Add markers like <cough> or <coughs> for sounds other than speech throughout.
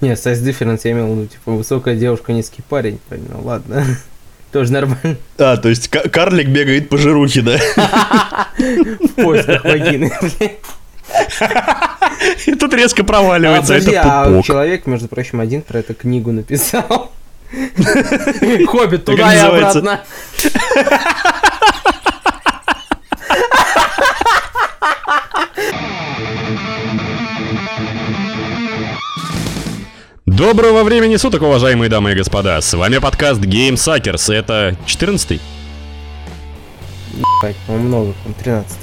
Не, size difference я имел виду, типа, высокая девушка, низкий парень. Понял, ладно. <laughs> Тоже нормально. А, то есть ка- карлик бегает по жирухе, да? <laughs> В поисках вагины. <laughs> И тут резко А, проваливается подожди, этот а человек, между прочим, один про эту книгу написал. Хоббит туда и обратно. Доброго времени суток, уважаемые дамы и господа. С вами подкаст Game Suckers. Это 14-й? Ебать, много, там 13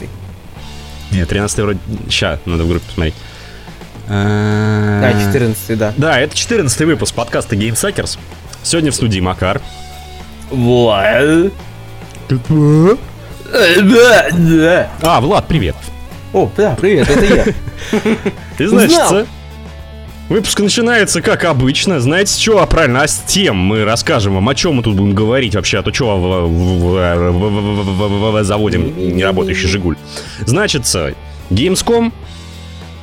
Нет, 13 вроде... Ща, надо в группе посмотреть. Да, 14 да. Да, это 14 выпуск подкаста Game Suckers. Сегодня в студии Макар. Влад. А, Влад, привет. О, да, привет, это я. <laughs> Значит, Узнал. Выпуск начинается как обычно. Знаете, с чего? А правильно, а с тем мы расскажем вам, о чем мы тут будем говорить вообще, а то чего заводим неработающий Жигуль. Значит, Gamescom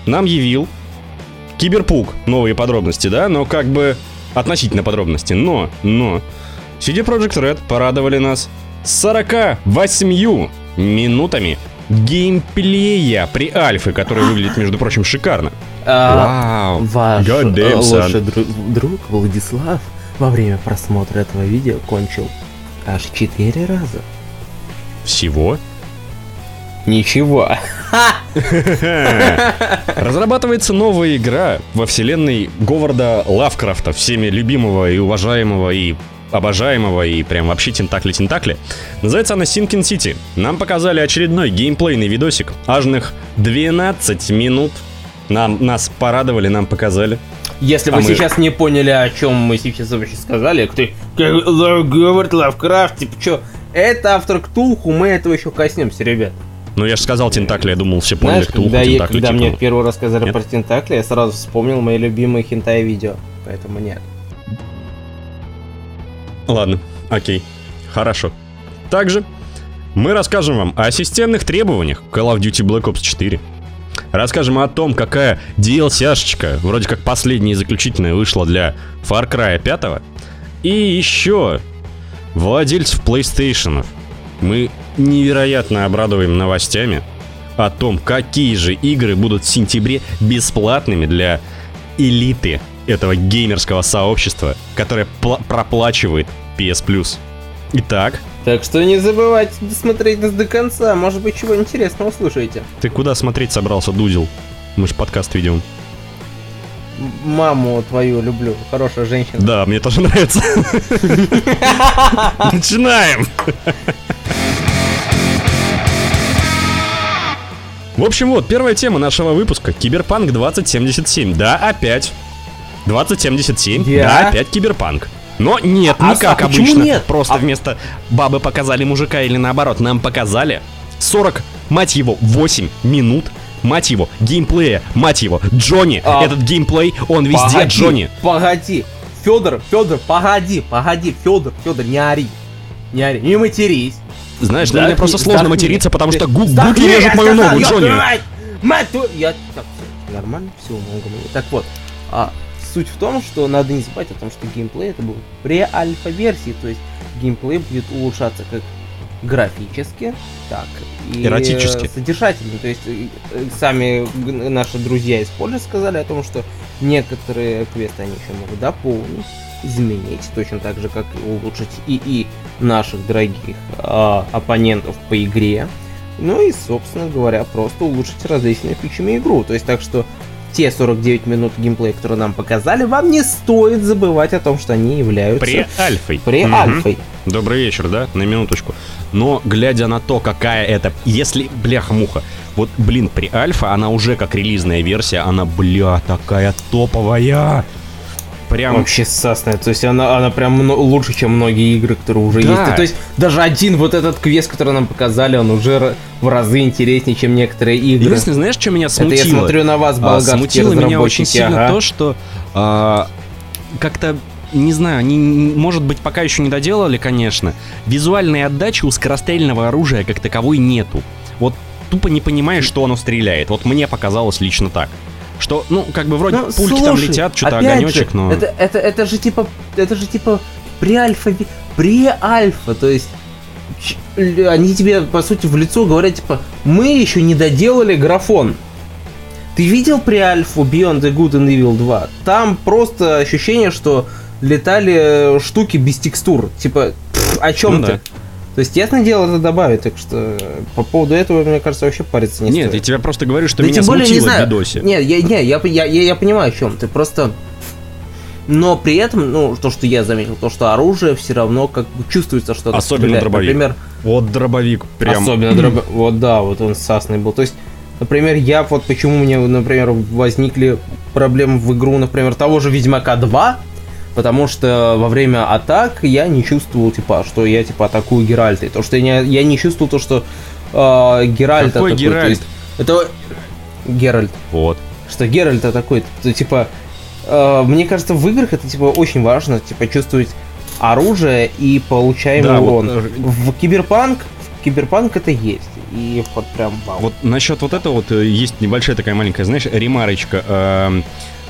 нам явил Киберпук новые подробности, да, но как бы относительно подробности. Но, но, CD Projekt Red порадовали нас 48 минутами геймплея при альфе, который выглядит, между прочим, шикарно. А, Вау. Ваш damn, э, лучший дру- друг Владислав во время просмотра этого видео кончил аж 4 раза. Всего? Ничего. Разрабатывается новая игра во вселенной Говарда Лавкрафта, всеми любимого и уважаемого и обожаемого и прям вообще тентакли-тентакли. Называется она Sinking City. Нам показали очередной геймплейный видосик. Ажных 12 минут. Нам, нас порадовали, нам показали. Если А вы мы- сейчас не поняли, о чем мы сейчас вообще сказали, кто Говард Лавкрафт, типа что, это автор Ктулху, мы этого еще коснемся, ребят. Ну я же сказал тентакли, я думал, все поняли, Знаешь, кто когда, я- тентакли когда мне типа. первый раз сказали Нет? про Тентакли, я сразу вспомнил мои любимые хентай видео. Поэтому нет. Ладно, окей, хорошо. Также мы расскажем вам о системных требованиях Call of Duty Black Ops 4. Расскажем о том, какая DLC-шечка, вроде как последняя и заключительная, вышла для Far Cry 5. И еще владельцев PlayStation. Мы невероятно обрадуем новостями о том, какие же игры будут в сентябре бесплатными для элиты этого геймерского сообщества, которое пла- проплачивает PS Plus. Итак, Так что не забывайте досмотреть нас до конца, может быть, чего интересного услышите. ты куда смотреть собрался, Дудил? Мы же подкаст ведем. Маму твою люблю, хорошая женщина. Да, мне тоже <laughs> нравится. <laughs> Начинаем! В общем, вот, первая тема нашего выпуска. Киберпанк 2077. Да, опять. 2077. Да? Да, опять киберпанк. Но нет, А- не как а обычно. нет? Просто А- вместо бабы показали мужика или наоборот, нам показали 40, мать его, 8 минут. Мать его, геймплея, мать его, Джонни. А- Этот геймплей, он везде Погоди, Джонни. Погоди, Федор, Федор, погоди, погоди, Федор, Федор, не ори. Не ори, не матерись. Знаешь, для Заткни- меня просто сложно заткни. материться, потому Ты- что гу- заткни, гуки режут мою сказал, ногу, Джонни. Мать, мать я... Так, нормально, все, говорить. Так вот, а, суть в том, что надо не забывать о том, что геймплей это будет при альфа-версии, то есть геймплей будет улучшаться как графически, так и Эротически. э, содержательно. То есть э, э, сами наши друзья из Польши сказали о том, что некоторые квесты они еще могут дополнить, изменить, точно так же, как и улучшить ИИ наших дорогих а, оппонентов по игре. Ну и, собственно говоря, просто улучшить различными фичами игру. То есть так что те 49 минут геймплея, которые нам показали, вам не стоит забывать о том, что они являются При альфой. при Мгм. альфой. Добрый вечер, да? На минуточку. Но, глядя на то, какая это... Если, бляха-муха, вот, блин, при альфа, она уже как релизная версия, она, бля, такая топовая. Прям... Вообще сасная. То есть она, она прям лучше, чем многие игры, которые уже Да. есть. То есть даже один вот этот квест, который нам показали, он уже в разы интереснее, чем некоторые игры. Единственное, знаешь, что меня Это смутило? я смотрю на вас, А, болгарские смутило меня очень сильно ага. то, что а, как-то не знаю, они, может быть, пока еще не доделали, конечно. Визуальной отдачи у скорострельного оружия как таковой нету. Вот тупо не понимаешь, что оно стреляет. Вот мне показалось лично так. Что, ну, как бы вроде Ну, пульки там слушай, летят, что-то опять огонечек, же, но... Это, это, это же типа, это же типа pre-альфа, pre-альфа, то есть они тебе, по сути, в лицо говорят, типа, мы еще не доделали графон. Ты видел pre-альфу Beyond the Good and Evil 2? Там просто ощущение, что летали э, штуки без текстур. Типа, пф, о чем Ну ты? да. То есть, ясное дело, это добавить, так что э, по поводу этого, мне кажется, вообще париться не Нет, стоит. я тебе просто говорю, что Да меня тем более, не смутило в знаю. видосе. Нет, я, не, я, я, я, я понимаю, о чем ты. Просто. Но при этом, ну, то, что я заметил, то, что оружие все равно как бы чувствуется, что Особенно дробовик. Например, Вот дробовик прям... особенно дробовик. <clears throat> Вот да, вот он сасный был. То есть, например, я вот почему мне, например, возникли проблемы в игру, например, того же Ведьмака 2, потому что во время атак я не чувствовал, типа, что я, типа, атакую Геральтой. То, что я не, я не чувствовал то, что э, Геральт Какой атакует. Геральт? есть, Это Геральт Вот. что Геральт такой, то, типа, э, мне кажется, в играх это типа очень важно, типа, чувствовать оружие и получаемый Да, вот, урон. э, В киберпанк, в киберпанк это есть. И вот прям вау. Вот насчет вот этого вот э, есть небольшая такая маленькая, знаешь, ремарочка.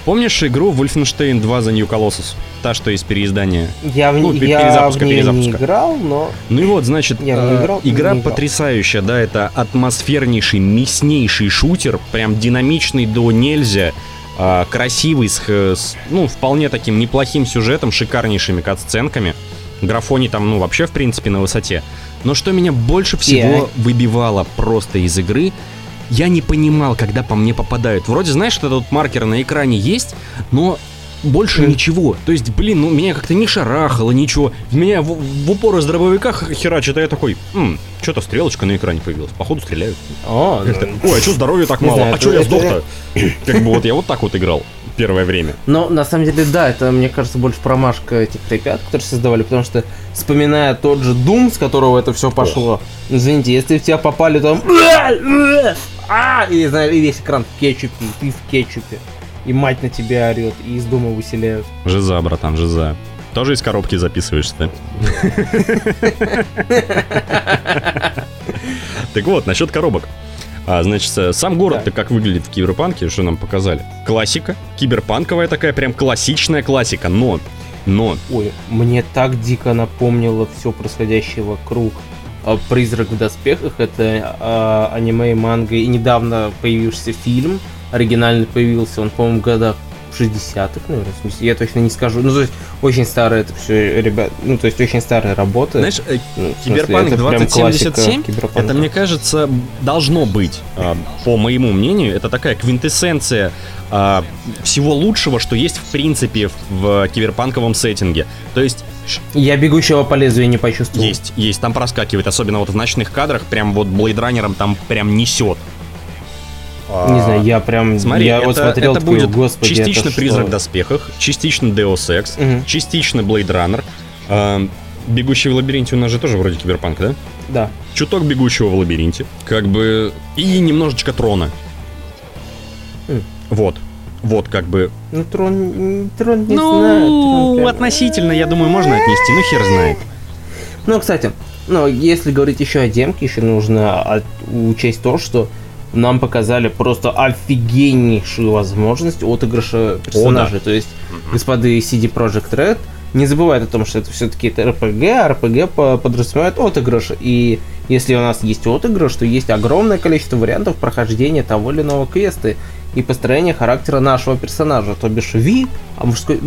Помнишь игру Wolfenstein 2 The New Colossus? Та, что из переиздания. я в, ну, не- я перезапуска, в нее не перезапуска. играл, но Ну и вот, значит, Я э, играл, игра не играл. потрясающая, да, это атмосфернейший, мяснейший шутер, прям динамичный до нельзя, а, красивый, с, х- с, ну, вполне таким неплохим сюжетом, шикарнейшими катсценками. Графони там, ну, вообще, в принципе, на высоте. Но что меня больше всего выбивало просто из игры, я не понимал, когда по мне попадают. Вроде, знаешь, что этот маркер на экране есть, но больше Мгм. ничего. То есть, блин, ну меня как-то не шарахало, ничего. Меня в, в упор из дробовика херачит, а я такой, «М, что-то стрелочка на экране появилась. Походу стреляют. О, Как-то, ну, Ой, а что здоровья так мало? знаю, а что я сдох-то? <laughs> Как бы вот я вот так вот играл первое время. Но на самом деле, да, это, мне кажется, больше промашка этих ребят, которые создавали, потому что, вспоминая тот же Doom, с которого это все пошло, извините, если в тебя попали там... <laughs> А, и, знаю, и весь экран в кетчупе, и ты в кетчупе, и мать на тебя орет, и из дома выселяют. Жиза, братан, жиза. Тоже из коробки записываешься, да? <laughs> Так вот, насчет коробок. А, значит, э, сам город-то как выглядит в киберпанке, что нам показали? Классика, киберпанковая такая, прям классичная классика, но, но, Ой, мне так дико напомнило все происходящее вокруг. А, Призрак в доспехах это а, аниме и манга, и недавно появившийся фильм. Оригинальный появился, он, по-моему, в годах 60-х, наверное, в смысле, я точно не скажу. Ну, то есть, очень старая это все, ребят, ну, то есть, очень старая работа. знаешь, э, Ну, смысле, Киберпанк это прям 2077, классика киберпанка. это, мне кажется, должно быть, а, по моему мнению, это такая квинтэссенция а, всего лучшего, что есть в принципе в, в киберпанковом сеттинге. То есть Я бегущего по лезвию не почувствовал. Есть, есть, там проскакивает, особенно вот в ночных кадрах, прям вот Блейдранером там прям несет. Не знаю, я прям, Смотри, я это, вот смотрел, это такой, будет господи, частично это Призрак в доспехах, частично Deus Ex, Мгм. частично Blade Runner. А, Бегущий в лабиринте у нас же тоже вроде киберпанк, да? Да. Чуток бегущего в лабиринте. Как бы... И немножечко трона. М. Вот. Вот как бы... Ну, трон, трон не ну, знаю. трон прям- относительно, я думаю, можно отнести. Ну, хер знает. Ну, кстати, ну, если говорить еще о демке, еще нужно от- учесть то, что нам показали просто офигеннейшую возможность отыгрыша персонажей. То есть, господа из CD Projekt Red не забывают о том, что это все-таки это RPG, а RPG по- подразумевает отыгрыш. И если у нас есть отыгрыш, то есть огромное количество вариантов прохождения того или иного квеста и построения характера нашего персонажа, то бишь Ви, а мужской,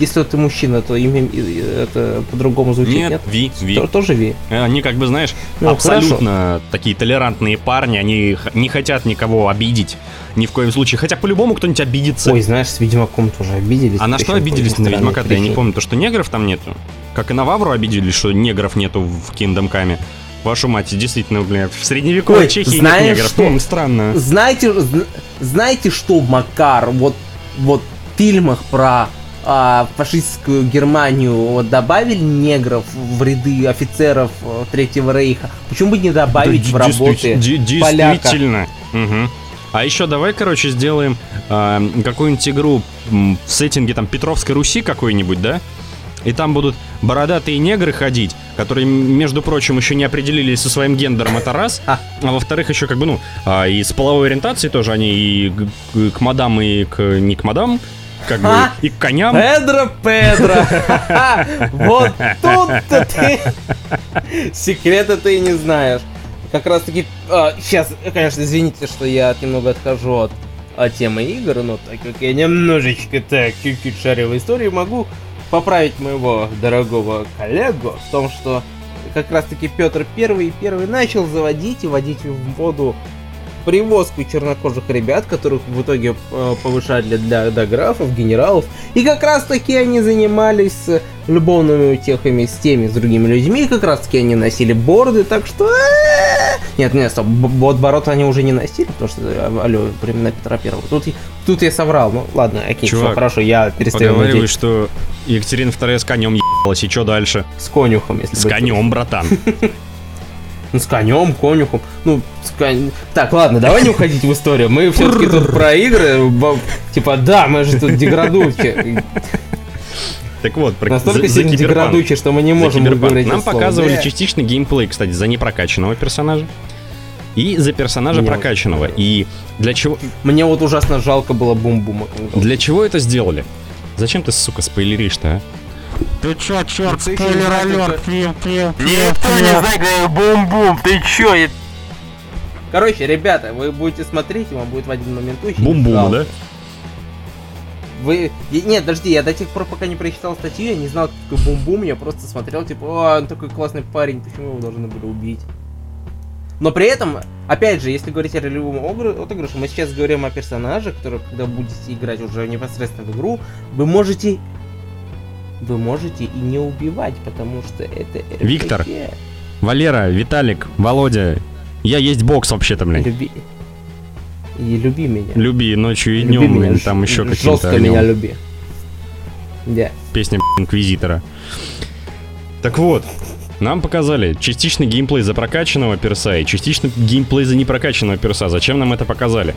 если ты мужчина, то имя э, это по-другому звучит, нет? Нет, Ви, Ви. То- тоже Ви. Они как бы, знаешь, Ну, абсолютно такие толерантные парни, они не хотят никого обидеть ни в коем случае. Хотя по-любому кто-нибудь обидится. Ой, знаешь, с Ведьмаком тоже обиделись. а на что обиделись на Ведьмака-то? Я не помню, то что негров там нету. Как и на Вавру обиделись, что негров нету в Kingdom Come. Вашу мать, действительно, блядь, в средневековой Ой, Чехии знаешь нет негров. что? М, странно. Знаете, зн- знаете, что Макар вот вот в фильмах про а, фашистскую Германию вот добавили негров в ряды офицеров э, Третьего Рейха? Почему бы не добавить Да, в работы действи- поляка? Действительно. Мгм. А еще давай, короче, сделаем а, какую-нибудь игру в сеттинге там Петровской Руси какой-нибудь, да? и там будут бородатые негры ходить, которые, между прочим, еще не определились со своим гендером, это раз. А, а во-вторых, еще как бы, ну, а, и с половой ориентацией тоже они и к, к мадам, и к не к мадам, как бы, а? и к коням. Педро, Педро! Вот тут-то ты секрета ты не знаешь. Как раз таки, сейчас, конечно, извините, что я немного отхожу от а темы игр, но так как я немножечко так чуть-чуть шарю в истории, могу поправить моего дорогого коллегу в том, что как раз таки Петр Первый первый начал заводить и водить в воду привозку чернокожих ребят, которых в итоге э, повышали для, для графов, генералов. И как раз таки они занимались любовными утехами с теми, с другими людьми. Как раз таки они носили борды, так что... Э, нет, нет, стоп, вот бороты они уже не носили, потому что, э, алло, времена Петра Первого. Тут, тут я соврал, ну ладно, окей, Чувак, все хорошо, я перестаю Поговаривай, что Екатерина Вторая с конем ебалась, и что дальше? С конюхом, если С конем, братан. <laughs> Ну, с конем, конюхом. Ну, с кон... Так, ладно, давай не уходить в историю. Мы все-таки тут про игры. Типа, да, мы же тут деградующие. Так вот, про Настолько сильно за что мы не можем говорить Нам показывали да. частичный геймплей, кстати, за непрокачанного персонажа. И за персонажа Мне прокачанного. И для чего... Мне вот ужасно жалко было бум-бума. Для чего это сделали? Зачем ты, сука, спойлеришь-то, а? Ты чё, черт, спойлер алерт, пим, пим, Никто не знает, бум-бум, ты чё? Короче, ребята, вы будете смотреть, и вам будет в один момент очень Бум-бум, да? Вы... Нет, подожди, я до тех пор, пока не прочитал статью, я не знал, кто такой бум-бум, я просто смотрел, типа, о, он такой классный парень, почему его должны были убить? Но при этом, опять же, если говорить о ролевом отыгрыше, мы сейчас говорим о персонаже, который, когда будете играть уже непосредственно в игру, вы можете вы можете и не убивать, потому что это RPG. Виктор, Валера, Виталик, Володя, я есть бокс вообще-то, блядь. И люби меня. Люби ночью и днем, люби меня, там еще какие-то. Жестко меня люби. Да. Песня Инквизитора. Так вот, нам показали частичный геймплей за прокачанного перса и частичный геймплей за непрокачанного перса. Зачем нам это показали?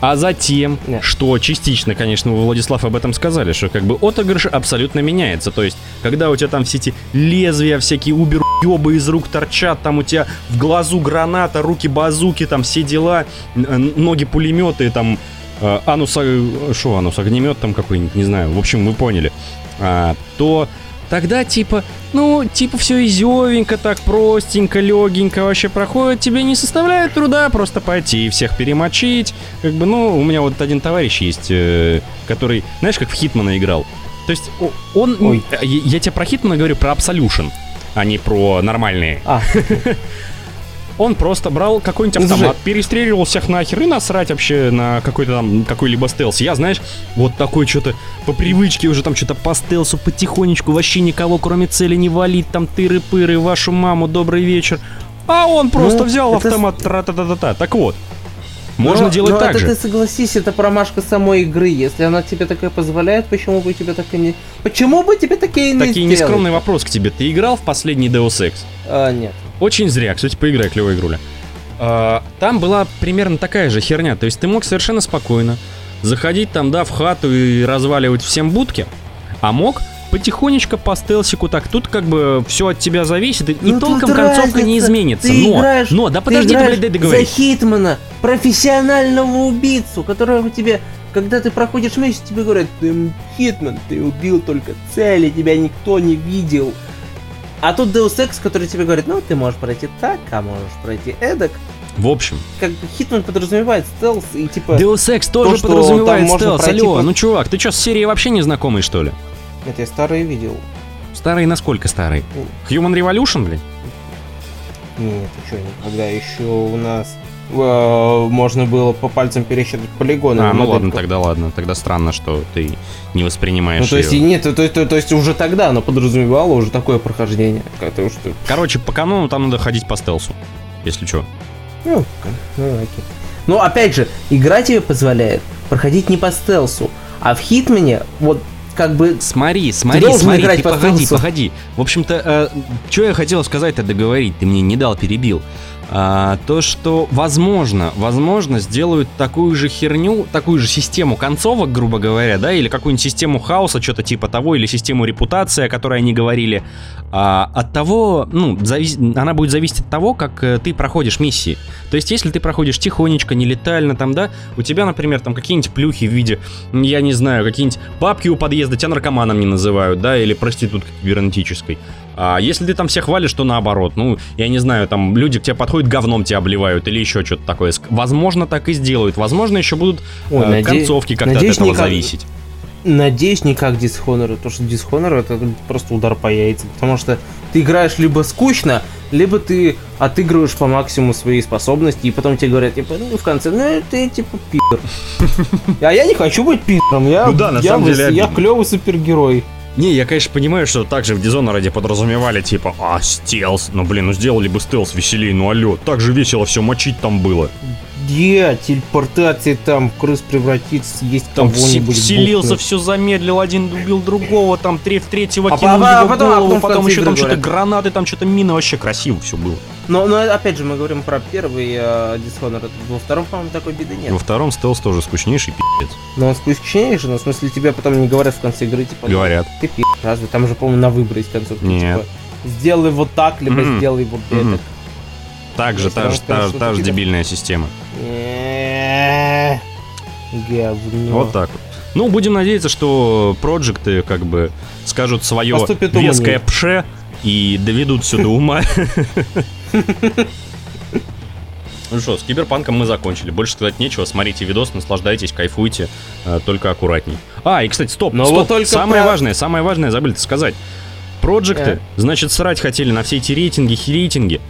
А затем, Нет. что частично, конечно, вы, Владислав, об этом сказали, что как бы отыгрыш абсолютно меняется. То есть, когда у тебя там все эти лезвия, всякие убер из рук торчат, там у тебя в глазу граната, руки базуки, там все дела, ноги пулеметы, там э, анус, что анус, огнемет там какой-нибудь, не знаю, в общем, вы поняли. А, то Тогда типа, ну, типа все изевенько, так простенько, легенько вообще проходит. Тебе не составляет труда просто пойти и всех перемочить. Как бы, ну, у меня вот один товарищ есть, э, который, знаешь, как в Хитмана играл. То есть он... Ой. Я, я тебе про Хитмана говорю, про Absolution, а не про нормальные. А. <laughs> Он просто брал какой-нибудь автомат, Слушай. перестреливал всех нахер и насрать вообще на какой-то там какой-либо стелс. Я, знаешь, вот такой что-то по привычке уже там что-то по стелсу потихонечку, вообще никого кроме цели не валить, там тыры-пыры, вашу маму, добрый вечер. А он просто ну, взял это... автомат, тра-та-та-та-та. Так вот, можно но, делать но так это же. ты согласись, это промашка самой игры. Если она тебе такая позволяет, почему бы тебе так и не... Почему бы тебе такие не Такие сделать? нескромный вопрос к тебе. Ты играл в последний Deus Ex? А, нет. Очень зря. Кстати, поиграй, клевая игруля. А, там была примерно такая же херня. То есть ты мог совершенно спокойно заходить там, да, в хату и разваливать всем будки, а мог потихонечку по стелсику так. Тут как бы все от тебя зависит, и ну, толком концовка разница. не изменится. Ты но, играешь, но, да подожди, ты, блядь, дай договорить. За Хитмана, профессионального убийцу, которого тебе когда ты проходишь миссию, тебе говорят, ты Хитман, ты убил только цели, тебя никто не видел. А тут Deus Ex, который тебе говорит, ну, ты можешь пройти так, а можешь пройти эдак. В общем. Как бы Хитман подразумевает стелс и типа... Deus Ex тоже то, подразумевает стелс, алло, по... ну чувак, ты что, с серией вообще не знакомый, что ли? Нет, я старые видел. Старые насколько старые? Human Revolution, блин? Нет, ты что, никогда еще у нас э, можно было по пальцам пересчитать полигоны. А, ну модельку. ладно, тогда ладно. Тогда странно, что ты не воспринимаешь Ну, то есть, ее. нет, то, то, то, то есть уже тогда оно подразумевало уже такое прохождение. Что... Короче, по канону там надо ходить по стелсу, если что. Ну, ну, окей. Но опять же, игра тебе позволяет проходить не по стелсу, а в Хитмане вот как бы... Смотри, смотри, ты смотри, играть ты по погоди, стелсу. погоди. В общем-то, э, что я хотел сказать-то договорить, ты мне не дал, перебил. А, то, что, возможно, возможно, сделают такую же херню, такую же систему концовок, грубо говоря, да, или какую-нибудь систему хаоса, что-то типа того, или систему репутации, о которой они говорили, а, от того, ну, завис... она будет зависеть от того, как э, ты проходишь миссии. То есть, если ты проходишь тихонечко, нелетально, там, да, у тебя, например, там какие-нибудь плюхи в виде, я не знаю, какие-нибудь бабки у подъезда тебя наркоманом не называют, да, или проституткой кибернетической. А если ты там всех валишь, то наоборот. Ну, я не знаю, там люди к тебе подходят, говном тебя обливают или еще что-то такое. Возможно, так и сделают. Возможно, еще будут Ой, э, наде... концовки как-то надеюсь, от этого никак... зависеть. Надеюсь, не как Dishonored, потому что Dishonored это просто удар по яйцам. Потому что ты играешь либо скучно, либо ты отыгрываешь по максимуму свои способности, и потом тебе говорят, типа, ну в конце, ну ты типа пидор. <laughs> А я не хочу быть пидором, я, ну да, на самом деле я клевый супергерой. Не, я, конечно, понимаю, что также в Dishonored подразумевали, типа, а, стелс. Ну, блин, ну сделали бы стелс веселее, ну алё, так же весело все мочить там было. Где телепортация там, крыс превратится, есть там кого-нибудь. Вселился, все замедлил, один убил другого, там три в третьего а кинул а, его потом, голову, а потом еще там что-то гранаты, там что-то мины, вообще красиво все было. Но, но опять же, мы говорим про первый э, Dishonored. Во втором, по-моему, такой беды нет. Во втором стелс тоже скучнейший пи***ц. Но он скучнейший, но в смысле тебе потом не говорят в конце игры, типа... Говорят. Ты пи***, разве? Там же, по-моему, на выбор есть концовка. Нет. Типа, сделай вот так, либо mm-hmm. сделай вот mm-hmm. это. Так же, та же, та, та же дебильная система. Говно. Вот так вот. Ну, будем надеяться, что проекты как бы скажут свое веское пше и доведут все до ума. <laughs> <laughs> Ну что, с киберпанком мы закончили. Больше сказать нечего. Смотрите видос, наслаждайтесь, кайфуйте. Э, только аккуратней. А, и, кстати, стоп, Но стоп. Вот только самое про... важное, самое важное забыли сказать. Проекты, э. значит, срать хотели на все эти рейтинги, херейтинги.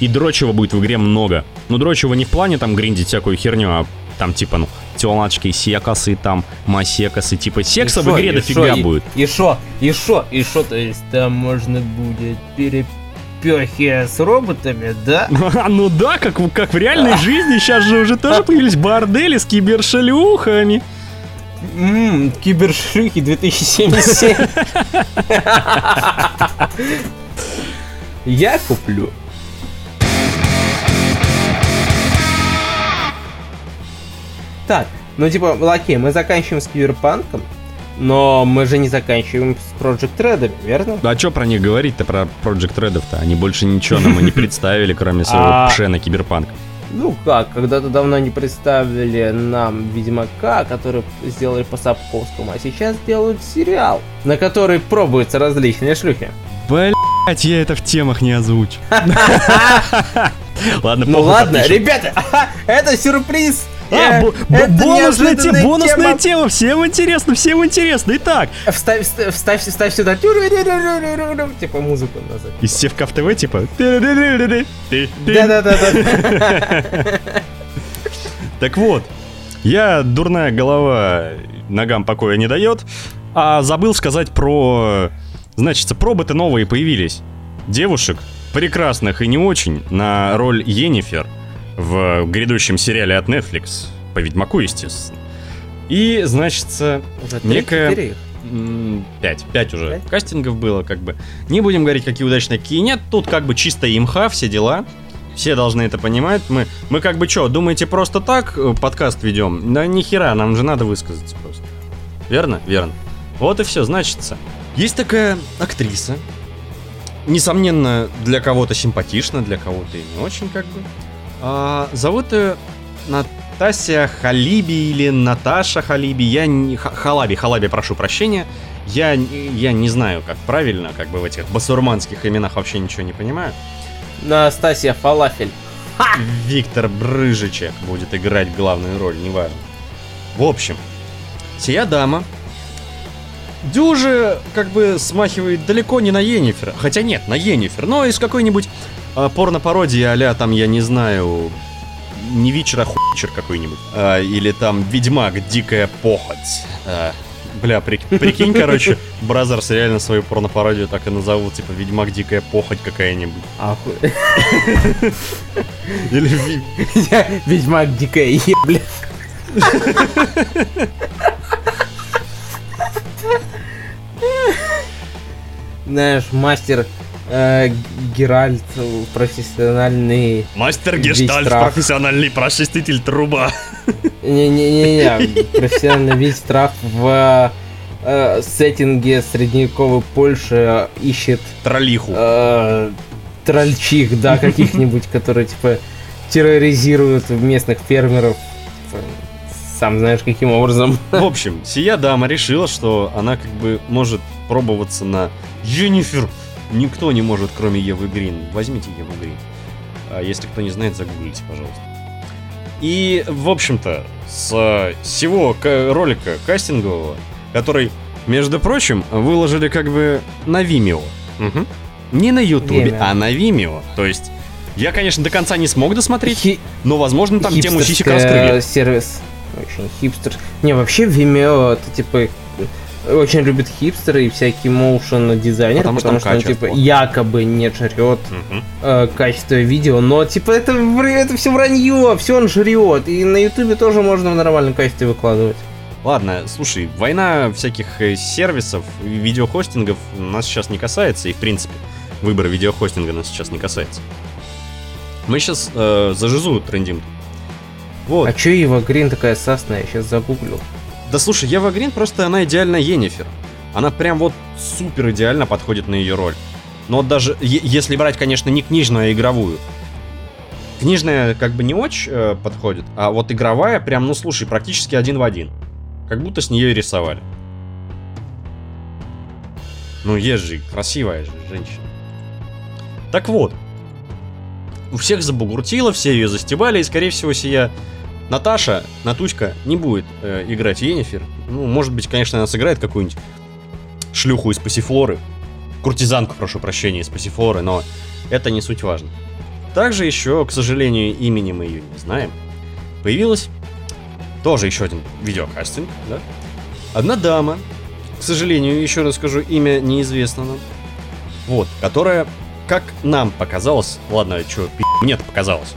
И дрочева будет в игре много. Ну, дрочева не в плане там гриндить всякую херню, а там типа, ну, телочки, секасы, там, масекасы, типа секса и в игре дофига и, будет. И шо, и шо, и шо, то есть там можно будет перепехи с роботами, да? <laughs> Ну да, как, как в реальной жизни, сейчас же уже тоже появились бордели с кибершалюхами. Ммм, кибершлюхи 2077. Я куплю. Так, ну типа, окей, мы заканчиваем с Киберпанком, но мы же не заканчиваем с Project Red, верно? А что про них говорить-то, про Project Red-то? Они больше ничего нам и не <laughs> представили, кроме своего а, пшена Киберпанка. Ну как, когда-то давно не представили нам Ведьмака, который сделали по Сапковскому, а сейчас делают сериал, на который пробуются различные шлюхи. Блять, я это в темах не озвучу. <laughs> Ладно, Ну ладно, ребята, <laughs> это сюрприз а, бонусная, тема, бонусная тема, всем интересно, всем интересно. Итак. Вставь, вставь, вставь сюда, типа музыку назад. Из Севкав ТВ, типа. Да-да-да. <laughs> Так вот, я дурная голова ногам покоя не дает, а забыл сказать про... Значит, пробы-то новые появились. Девушек, прекрасных и не очень, на роль Енифер – в грядущем сериале от Netflix, по Ведьмаку, естественно. И, значит, некая... Пять, пять уже 5? кастингов было, как бы. Не будем говорить, какие удачные, какие нет. Тут как бы чисто имха, все дела. Все должны это понимать. Мы, мы как бы что, думаете, просто так э, подкаст ведем? Да ни хера, нам же надо высказаться просто. Верно? Верно. Вот и все, значится. Есть такая актриса. Несомненно, для кого-то симпатична, для кого-то и не очень, как бы. А, зовут ее Натасия Халиби или Наташа Халиби. Я не... Халаби, Халаби, прошу прощения. Я, я не знаю, как правильно, как бы в этих басурманских именах вообще ничего не понимаю. Настасья Фалафель. Ха! Виктор Брыжичек будет играть главную роль, неважно. В общем, сия дама дюже как бы смахивает далеко не на Енифер. Хотя нет, на Енифер, но из какой-нибудь порно-пародии а там, я не знаю, не Witcher, а хуйчер какой-нибудь. А, или там Ведьмак, Дикая похоть. А, бля, при, <laughs> прикинь, короче, Brazzers реально свою порно-пародию так и назовут, типа Ведьмак, Дикая похоть какая-нибудь. Ахуй. <laughs> Или <laughs> Ведьмак, Дикая ебля. Знаешь, мастер э, Геральт профессиональный... Мастер гештальт, профессиональный прочиститель труба. Не-не-не, <laughs> профессиональный весь страх в э, сеттинге средневековой Польши ищет Троллиху. э, трольчих, да, <laughs> каких-нибудь, которые, типа, терроризируют местных фермеров. Сам знаешь, каким образом. В общем, сия дама решила, что она как бы может пробоваться на Дженнифер. Никто не может, кроме Евы Грин. Возьмите Еву Грин. А если кто не знает, загуглите, пожалуйста. И, в общем-то, с всего ка- ролика кастингового, который, между прочим, выложили как бы на Vimeo. Мгм. Не на Ютубе, а на Vimeo. То есть, я, конечно, до конца не смог досмотреть, Хи- но, возможно, там тему сисек раскрыли. сервис. Очень хипстер. Не, вообще Vimeo это типа очень любит хипстеры и всякие motion дизайнеры, Потому потому, что он, типа якобы не жрет Мгм. э, качество видео, но типа это, это все вранье, все он жрет. И на ютубе тоже можно в нормальном качестве выкладывать. Ладно, слушай, война всяких э, сервисов, видеохостингов нас сейчас не касается, и в принципе выбор видеохостинга нас сейчас не касается. Мы сейчас за Жизу трендим. Вот. А чё Ева Грин такая сасная, я сейчас загуглю. Да слушай, Ева Грин просто она идеально Енифер. Она прям вот супер идеально подходит на ее роль. Но даже если брать, конечно, не книжную, а игровую. Книжная как бы не очень э, подходит, а вот игровая прям, ну слушай, практически один в один. Как будто с нее и рисовали. Ну есть же, красивая же женщина. Так вот. У всех забугуртило, все ее застебали, и скорее всего сия Наташа, Натучка, не будет э, играть Енифер. Ну, может быть, конечно, она сыграет какую-нибудь шлюху из Пасифлоры. Куртизанку, прошу прощения, из Пасифлоры, но это не суть важно. Также еще, к сожалению, имени мы ее не знаем. Появилась тоже еще один видеокастинг, да? Одна дама, к сожалению, еще раз скажу, имя неизвестно нам. Вот, которая, как нам показалось, ладно, что, мне-то показалось,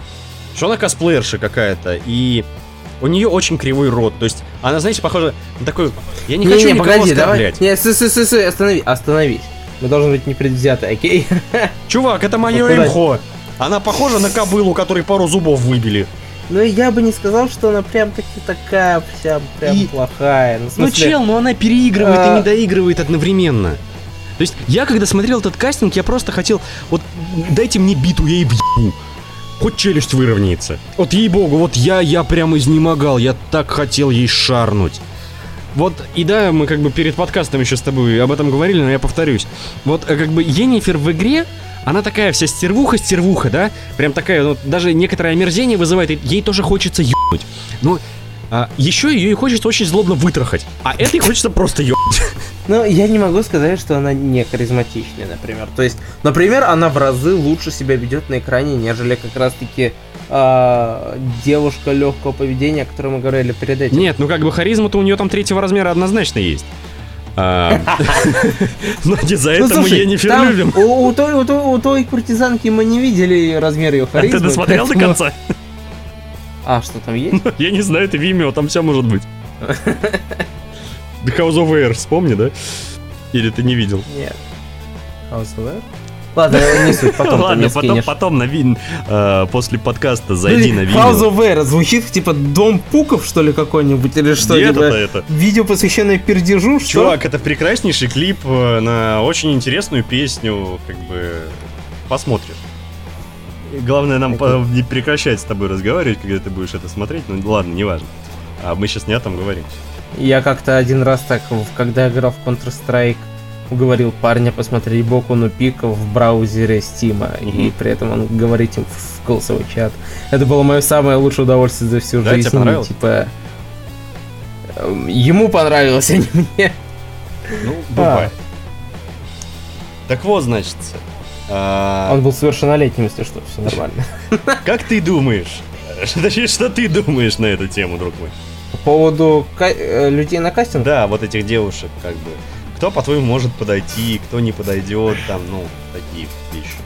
что она косплеерша какая-то, и у нее очень кривой рот. То есть она, знаете, похожа на такой... Я не, хочу никого погоди, давай. оскорблять. Не, стой, стой, стой, стой, остановись, остановись. Мы должны быть непредвзяты, окей? <laughs> Чувак, это мое Ну, куда? имхо. Она похожа на кобылу, которой пару зубов выбили. Ну, я бы не сказал, что она прям таки такая вся прям И- плохая. Ну, Ну, смысле, чел, ну она переигрывает А. и не доигрывает одновременно. То есть, я когда смотрел этот кастинг, я просто хотел, вот, дайте мне биту, я ей въебу. Хоть челюсть выровняется. Вот ей-богу, вот я, я прям изнемогал, я так хотел ей шарнуть. Вот, и да, мы как бы перед подкастом еще с тобой об этом говорили, но я повторюсь. Вот, э, как бы, Енифер в игре, она такая вся стервуха-стервуха, да? Прям такая, ну, даже некоторое омерзение вызывает, ей тоже хочется ебнуть. Но а, еще ее и хочется очень злобно вытрахать. А этой хочется просто ебать. Ну, я не могу сказать, что она не харизматичная, например. То есть, например, она в разы лучше себя ведет на экране, нежели как раз-таки а, девушка легкого поведения, о которой мы говорили перед этим. Нет, ну как бы харизма-то у нее там третьего размера однозначно есть. А, Но не за Ну, это мы Енифер там любим. У, той, куртизанки мы не видели размер ее А харизмы. ты досмотрел до конца? А, что там есть? <laughs> Я не знаю, это Vimeo, там все может быть. <laughs> The House of Air, вспомни, да? Или ты не видел? Нет. House of Air? Ладно, не суть, потом <laughs> Ладно, потом, на вин, э, после подкаста зайди на Блин, House of Air звучит типа дом пуков, что ли, какой-нибудь, или что? Где это это? Видео, посвященное пердежу, что? Чувак, это прекраснейший клип э, на очень интересную песню, как бы посмотришь. И Главное нам по- не прекращать с тобой разговаривать, когда ты будешь это смотреть. Ну ладно, неважно. А мы сейчас не о том говорим. Я как-то один раз так, когда играл в Counter-Strike, уговорил парня посмотреть Боку ну Пика в браузере Steam, и Мгм. при этом он говорит им в голосовой чат. Это было мое самое лучшее удовольствие за всю Да, тебе жизнь. понравилось? Типа, эм, ему понравилось, а не мне. Ну, бывает. Так вот, значит, а, Он был совершеннолетним, если что, все нормально. <laughs> как ты думаешь? <laughs> Точнее, что ты думаешь на эту тему, друг мой? По поводу э, людей на кастинг, Да, вот этих девушек, как бы. Кто, по-твоему, может подойти, кто не подойдет, там, ну, такие вещи.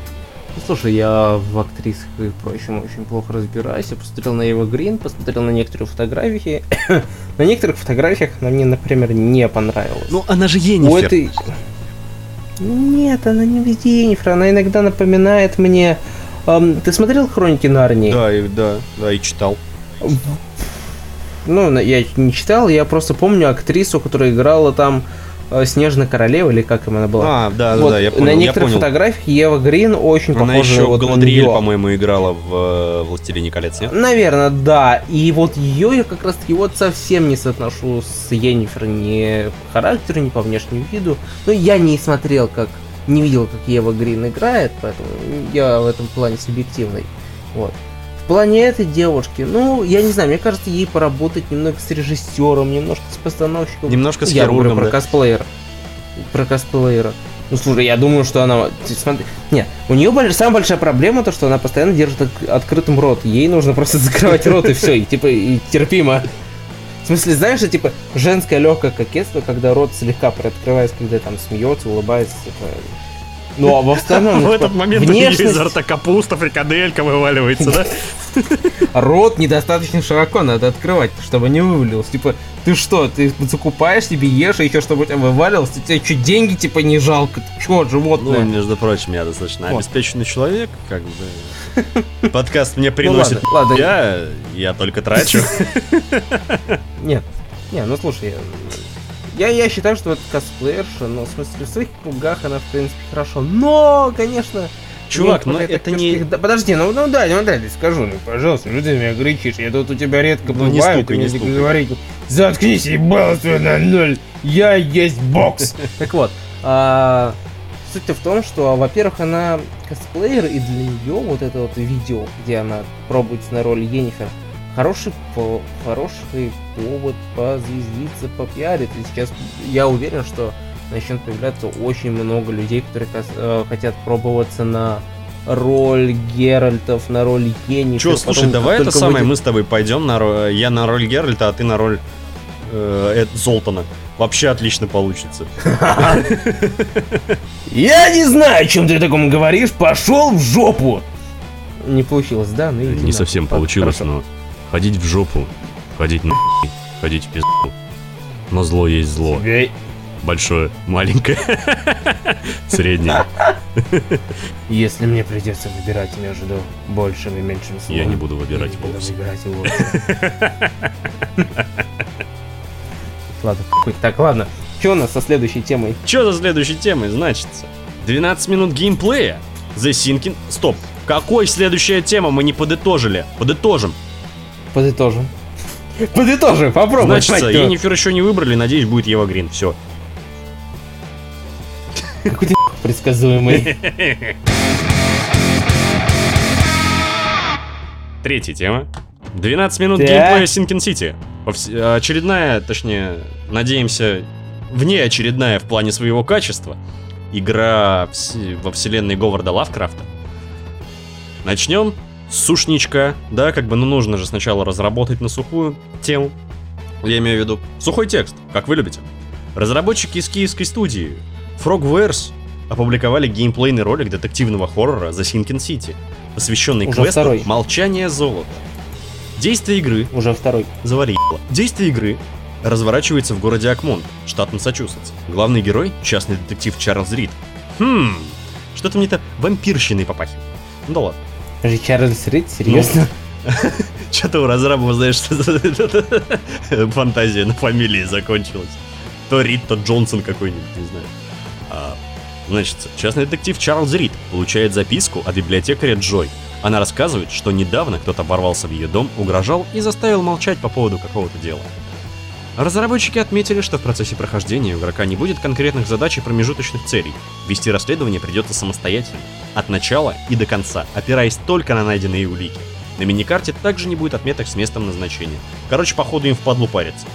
Ну, Слушай, я в актрисах и прочем очень плохо разбираюсь. Я посмотрел на Ева Грин, посмотрел на некоторые фотографии. <coughs> на некоторых фотографиях она мне, например, не понравилась. Ну, она же У Енифер. этой... Нет, она не везде Енифер, она иногда напоминает мне... эм, ты смотрел «Хроники Нарнии»? Да, и, да, да, и читал. Ну, я не читал, я просто помню актрису, которая играла там Снежная Королева, или как им она была. А, да, Вот да, я понял, на некоторых понял. фотографиях Ева Грин очень Она похожа еще вот Галадриэль, по-моему, играла в э, «Властелине колец», нет? Наверное, да. И вот ее я как раз таки вот совсем не соотношу с Енифер ни по характеру, ни по внешнему виду. Но я не смотрел, как не видел, как Ева Грин играет, поэтому я в этом плане субъективный. Вот. В плане этой девушки, ну, я не знаю, мне кажется, ей поработать немного с режиссером, немножко с постановщиком. Немножко с Я говорю хирургом, про да. косплеера. Про косплеера. Ну слушай, я думаю, что она. Смотри, нет, у нее самая большая проблема то, что она постоянно держит от- открытым рот. Ей нужно просто <laughs> закрывать рот и все, и типа и терпимо. В смысле, знаешь, что, типа женское легкое кокетство, когда рот слегка приоткрывается, когда там смеется, улыбается, типа. Ну а в остальном, ну, В типа, этот момент у нее изо внешность, рта капуста, фрикаделька вываливается, да? <laughs> рот недостаточно широко надо открывать, чтобы не вывалилось. Типа, ты что, ты закупаешь себе, ешь, и еще чтобы у тебя вывалилось, у тебя что, деньги типа не жалко? Ты что, животное? Ну, между прочим, я достаточно Вот. обеспеченный человек, как бы. <laughs> Подкаст мне Ну приносит. ладно, ладно. Я, я только трачу. <laughs> Нет. Не, ну слушай, я, я считаю, что это косплеерша, но в смысле в своих кругах она, в принципе, хорошо. Но, конечно... Чувак, ну, но это не... Да, подожди, ну, ну дай, ну дай, скажу, ну, пожалуйста, ну ты меня кричишь, я тут у тебя редко Ну, не бываю, стукай, ты не мне стукай. говорить, заткнись, ебало свое на ноль, я есть бокс. <laughs> Так вот, а, суть-то в том, что, во-первых, она косплеер, и для нее вот это вот видео, где она пробуется на роль Енифер, хороший, по, хороший повод позвездиться, попиариться. И сейчас я уверен, что начнет появляться очень много людей, которые э, хотят пробоваться на роль Геральтов, на роль Енифер. Че, Потом, слушай, как давай это самое, выйдет- мы с тобой пойдем на Я на роль Геральта, а ты на роль э, Золтана. Вообще отлично получится. <laughs> Я не знаю, о чем ты таком говоришь, пошел в жопу! Не получилось, да? Ну, Не совсем получилось, но ходить в жопу, ходить на ходить в пизду. Но зло есть зло. Тебе- Большое, маленькое, <laughs> среднее. Если мне придется выбирать между большим и меньшим злом, Я не буду выбирать я буду вовсе. выбирать его. <laughs> Ладно. Так, ладно. Что у нас со следующей темой? Что за следующей темой значится? 12 минут геймплея. The Sinking... Стоп. Какой следующая тема мы не подытожили? Подытожим. Подытожим. Подытожим, попробуй. Значит. Енифер еще не выбрали, надеюсь, будет Ева Грин. Все. Какой ты <laughs> предсказуемый. Третья тема. 12 минут Так. геймплея Sinking City. Повс- Очередная, точнее, надеемся, вне очередная в плане своего качества. Игра во вселенной Говарда Лавкрафта. Начнем сушничка, да, как бы, ну нужно же сначала разработать на сухую тему. Я имею в виду сухой текст, как вы любите. Разработчики из киевской студии Frogwares опубликовали геймплейный ролик детективного хоррора The Sinking City, посвященный Уже квесту второй. «Молчание золота». Действие игры Уже второй. заварило. Действие игры разворачивается в городе Акмон, штат Массачусетс. Главный герой — частный детектив Чарльз Рид. Хм, что-то мне-то вампирщиной попахивает. Ну да ладно. Чарльз Рид, серьезно? <laughs> Что-то у разрабов, знаешь, фантазия на фамилии закончилась. То Рид, то Джонсон какой-нибудь, не знаю. А, значит, частный детектив Чарльз Рид получает записку от библиотекаря Джой. Она рассказывает, что недавно кто-то ворвался в ее дом, угрожал и заставил молчать по поводу какого-то дела. Разработчики отметили, что в процессе прохождения у игрока не будет конкретных задач и промежуточных целей. Вести расследование придется самостоятельно, от начала и до конца, опираясь только на найденные улики. На миникарте также не будет отметок с местом назначения. Короче, походу им впадлу париться.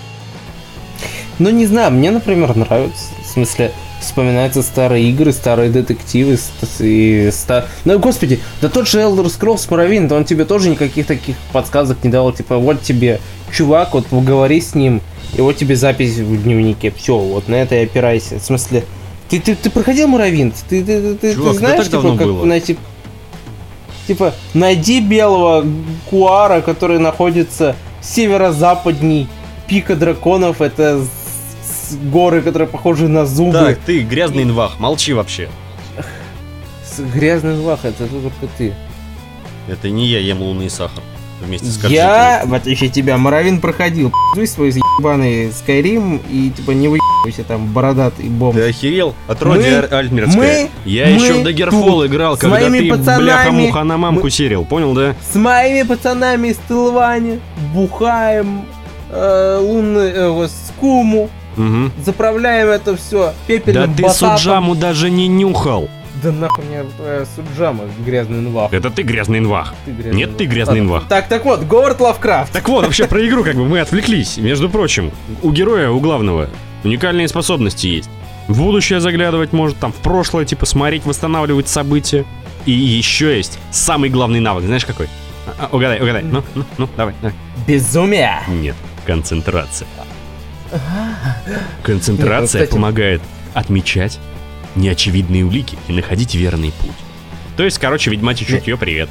Ну, не знаю, мне, например, нравится. В смысле, вспоминаются старые игры, старые детективы и ста... Ну, господи, да тот же Elder Scrolls Morrowind, он тебе тоже никаких таких подсказок не давал. Типа, вот тебе чувак, вот поговори с ним, и вот тебе запись в дневнике. Все, вот на это и опирайся. В смысле, ты, ты, ты проходил Morrowind? Ты, ты, ты, ты- Чувак, ты да знаешь, так типа, как было. найти... Типа, найди белого куара, который находится северо-западней пика драконов, это горы, которые похожи на зубы. Так, ты грязный инвах, молчи вообще. Грязный лах, это только ты. Это не я ем лунный сахар вместе с Я, в отличие от тебя, Моровин проходил. Пиздуй свой ебаный Скайрим и типа не выебайся там бородатый бомб. Ты охерел? Отродье Мы- Альтмерское. мы- Я мы еще в Дагерфол тут играл, когда ты, пацанами- бляха-муха, на мамку мы- серил. Понял, да? С моими пацанами из Тылвани бухаем э, лунный э, скуму, Угу. заправляем это все Да пепельным ты бататом. суджаму даже не нюхал. Да нахуй мне твоя суджама, грязный инвах. Это ты грязный инвах. Ты грязный Нет, ты инвах. грязный Ладно. инвах. Так, так вот, Говард Лавкрафт. Так вот, вообще про игру как бы мы отвлеклись. Между прочим, у героя, у главного, уникальные способности есть. В будущее заглядывать может, там, в прошлое, типа, смотреть, восстанавливать события. И еще есть самый главный навык. Знаешь какой? А, а, угадай, угадай. Ну, ну, ну, давай, давай. Безумие. Нет, концентрация. Концентрация Нет, кстати- помогает отмечать неочевидные улики и находить верный путь. То есть, короче, ведьмачье чутье, привет.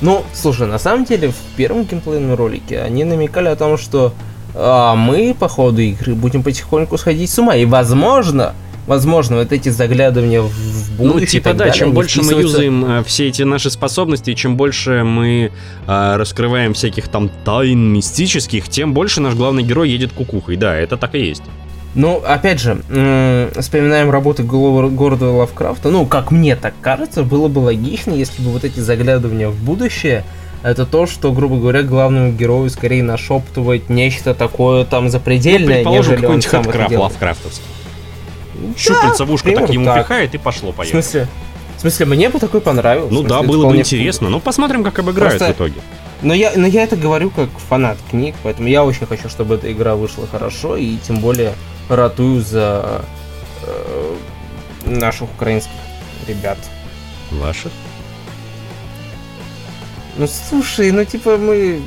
Ну, слушай, на самом деле в первом геймплейном ролике они намекали о том, что а, мы по ходу игры будем потихоньку сходить с ума. И возможно, возможно, вот эти заглядывания в- в будущее. Ну, и типа, да, далее, чем больше мы вписываются- юзаем э, все эти наши способности, чем больше мы э, раскрываем всяких там тайн мистических, тем больше наш главный герой едет кукухой. Да, это так и есть. Ну, опять же, вспоминаем работы города Лавкрафта. Ну, как мне так кажется, было бы логично, если бы вот эти заглядывания в будущее это то, что, грубо говоря, главному герою скорее нашептывает нечто такое там Ну, запредельное, предположим, нежели он сам это делает. лавкрафтовский. Щупальца в ушко так ему так. пихает и пошло В поехало. смысле? В смысле, мне бы такой понравился. Ну В да, смысле, было бы интересно. Ну, посмотрим, как обыграют Просто- в итоге. Но я, но я это говорю как фанат книг, поэтому я очень хочу, чтобы эта игра вышла хорошо, и тем более ратую за э, наших украинских ребят. Ваши? Ну слушай, ну типа мы.